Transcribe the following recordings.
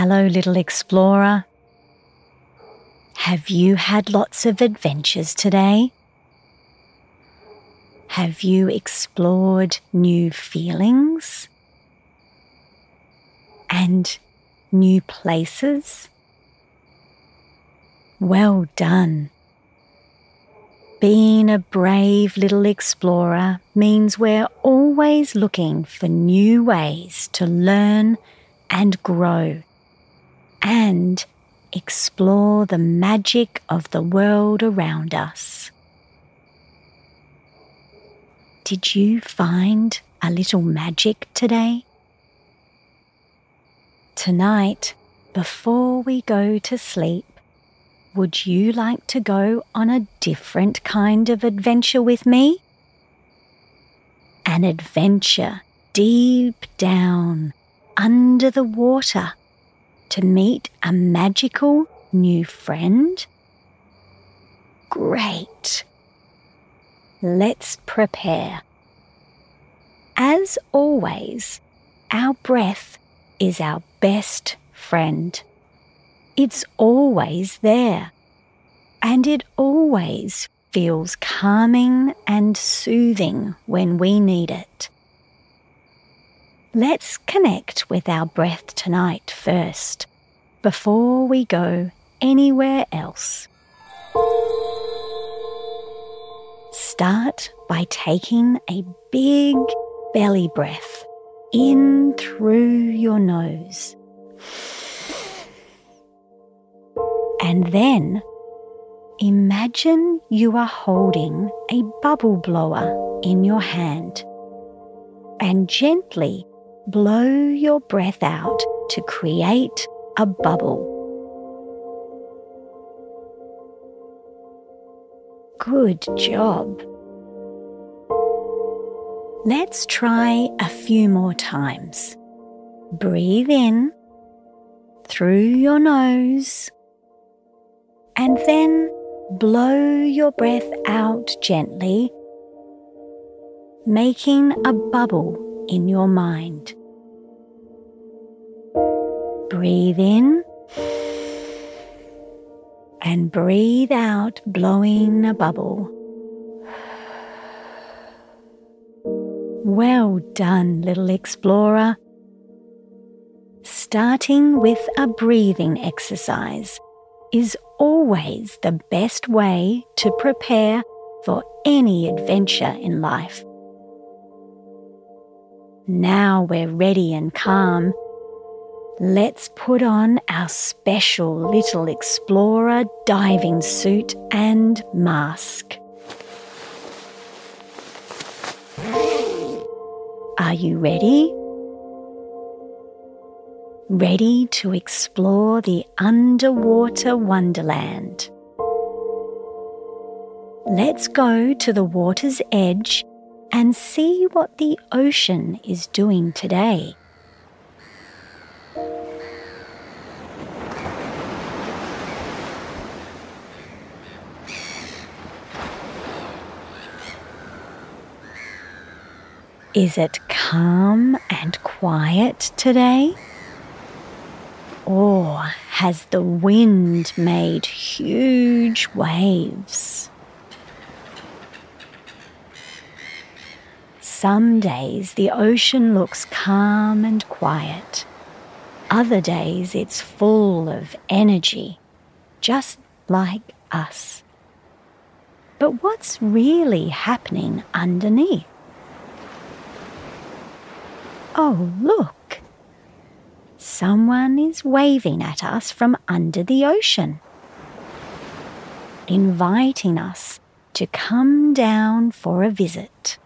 Hello, little explorer. Have you had lots of adventures today? Have you explored new feelings and new places? Well done. Being a brave little explorer means we're always looking for new ways to learn and grow and explore the magic of the world around us. Did you find a little magic today? Tonight, before we go to sleep, would you like to go on a different kind of adventure with me? An adventure deep down under the water to meet a magical new friend? Great! Let's prepare. As always, our breath is our best friend. It's always there, and it always feels calming and soothing when we need it. Let's connect with our breath tonight first, before we go anywhere else. Start by taking a big belly breath in through your nose. And then imagine you are holding a bubble blower in your hand and gently blow your breath out to create a bubble. Good job. Let's try a few more times. Breathe in through your nose and then blow your breath out gently, making a bubble in your mind. Breathe in and breathe out, blowing a bubble. Well done, little explorer. Starting with a breathing exercise is always the best way to prepare for any adventure in life. Now we're ready and calm Let's put on our special little explorer diving suit and mask. Are you ready? Ready to explore the underwater wonderland? Let's go to the water's edge and see what the ocean is doing today. Is it calm and quiet today? Or has the wind made huge waves? Some days the ocean looks calm and quiet. Other days it's full of energy, just like us. But what's really happening underneath? Oh, look! Someone is waving at us from under the ocean, inviting us to come down for a visit.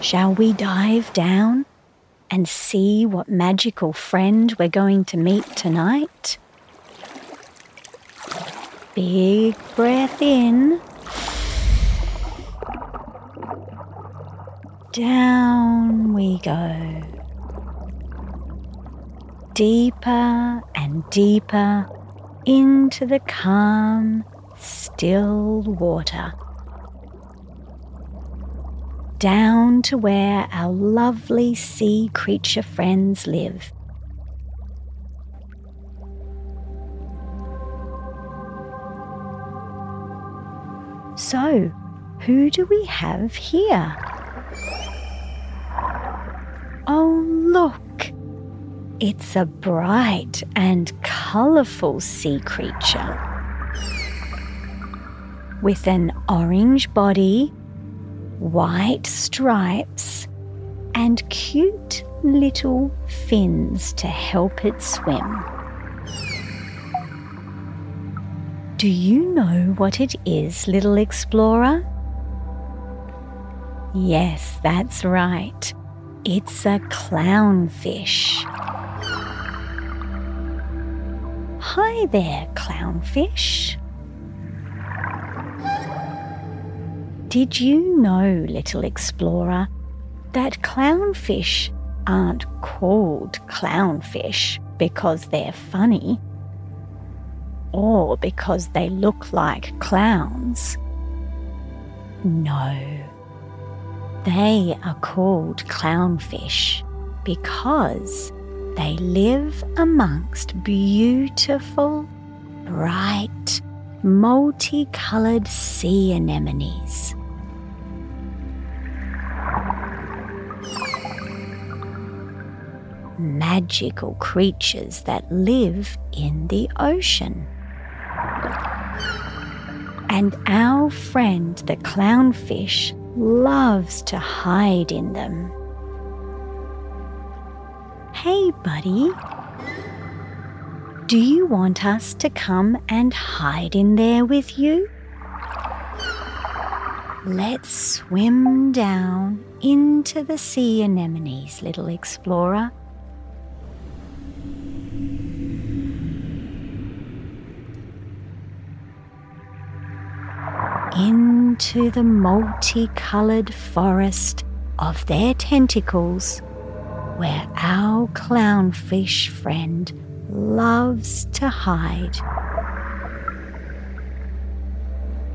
Shall we dive down and see what magical friend we're going to meet tonight? Big breath in. down we go. Deeper and deeper into the calm, still water. Down to where our lovely sea creature friends live. So, who do we have here? Oh, look! It's a bright and colourful sea creature. With an orange body, white stripes, and cute little fins to help it swim. Do you know what it is, little explorer? Yes, that's right. It's a clownfish. Hi there, clownfish. Did you know, little explorer, that clownfish aren't called clownfish because they're funny or because they look like clowns? No. They are called clownfish because they live amongst beautiful, bright, multicoloured sea anemones. Magical creatures that live in the ocean. And our friend the clownfish loves to hide in them. Hey, buddy. Do you want us to come and hide in there with you? Let's swim down into the sea anemones, little explorer. Into the multicoloured forest of their tentacles, where our clownfish friend loves to hide.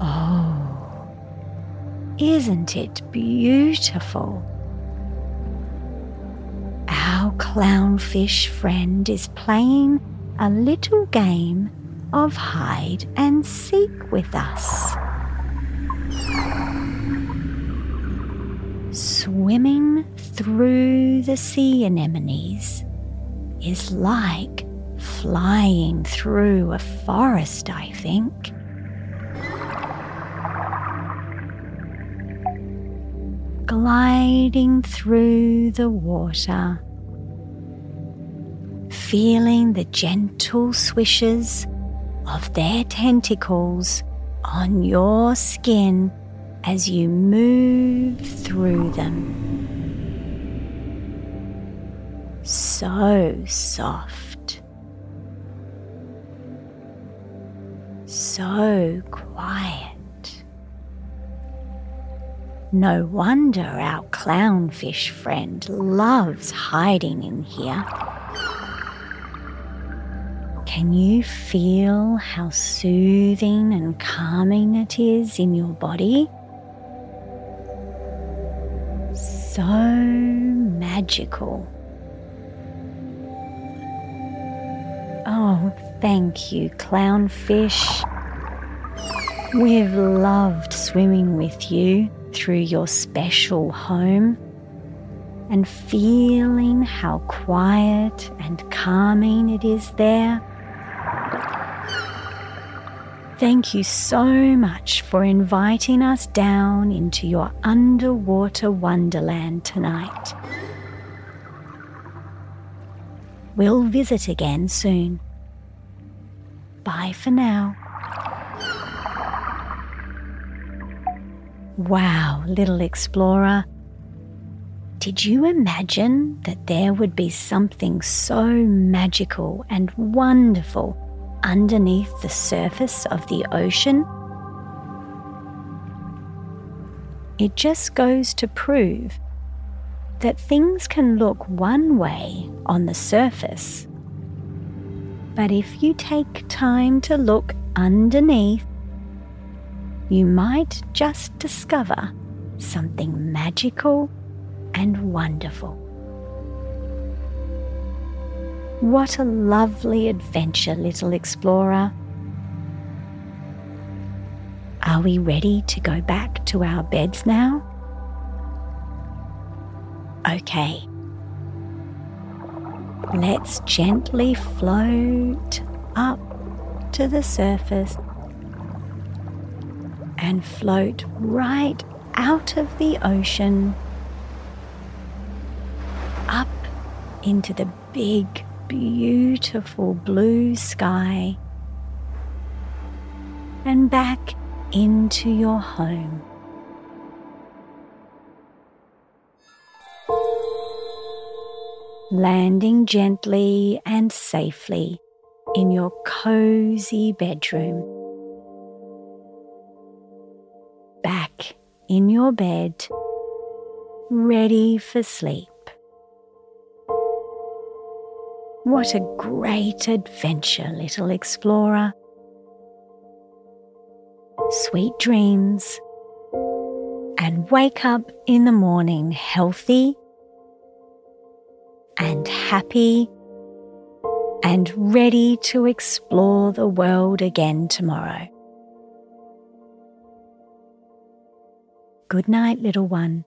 Oh, isn't it beautiful? Our clownfish friend is playing a little game of hide and seek with us. Swimming through the sea anemones is like flying through a forest, I think. Gliding through the water, feeling the gentle swishes of their tentacles on your skin as you move through them. So soft, so quiet. No wonder our clownfish friend loves hiding in here. Can you feel how soothing and calming it is in your body? So magical. Oh, thank you, clownfish. We've loved swimming with you through your special home and feeling how quiet and calming it is there. Thank you so much for inviting us down into your underwater wonderland tonight. We'll visit again soon. Bye for now. Wow, little explorer. Did you imagine that there would be something so magical and wonderful underneath the surface of the ocean? It just goes to prove that things can look one way on the surface. But if you take time to look underneath, you might just discover something magical and wonderful. What a lovely adventure, little explorer. Are we ready to go back to our beds now? Okay. Let's gently float up to the surface and float right out of the ocean up into the big, beautiful blue sky and back into your home. Landing gently and safely in your cozy bedroom. Back in your bed, ready for sleep. What a great adventure, little explorer. Sweet dreams. And wake up in the morning healthy and happy and ready to explore the world again tomorrow. Good night, little one.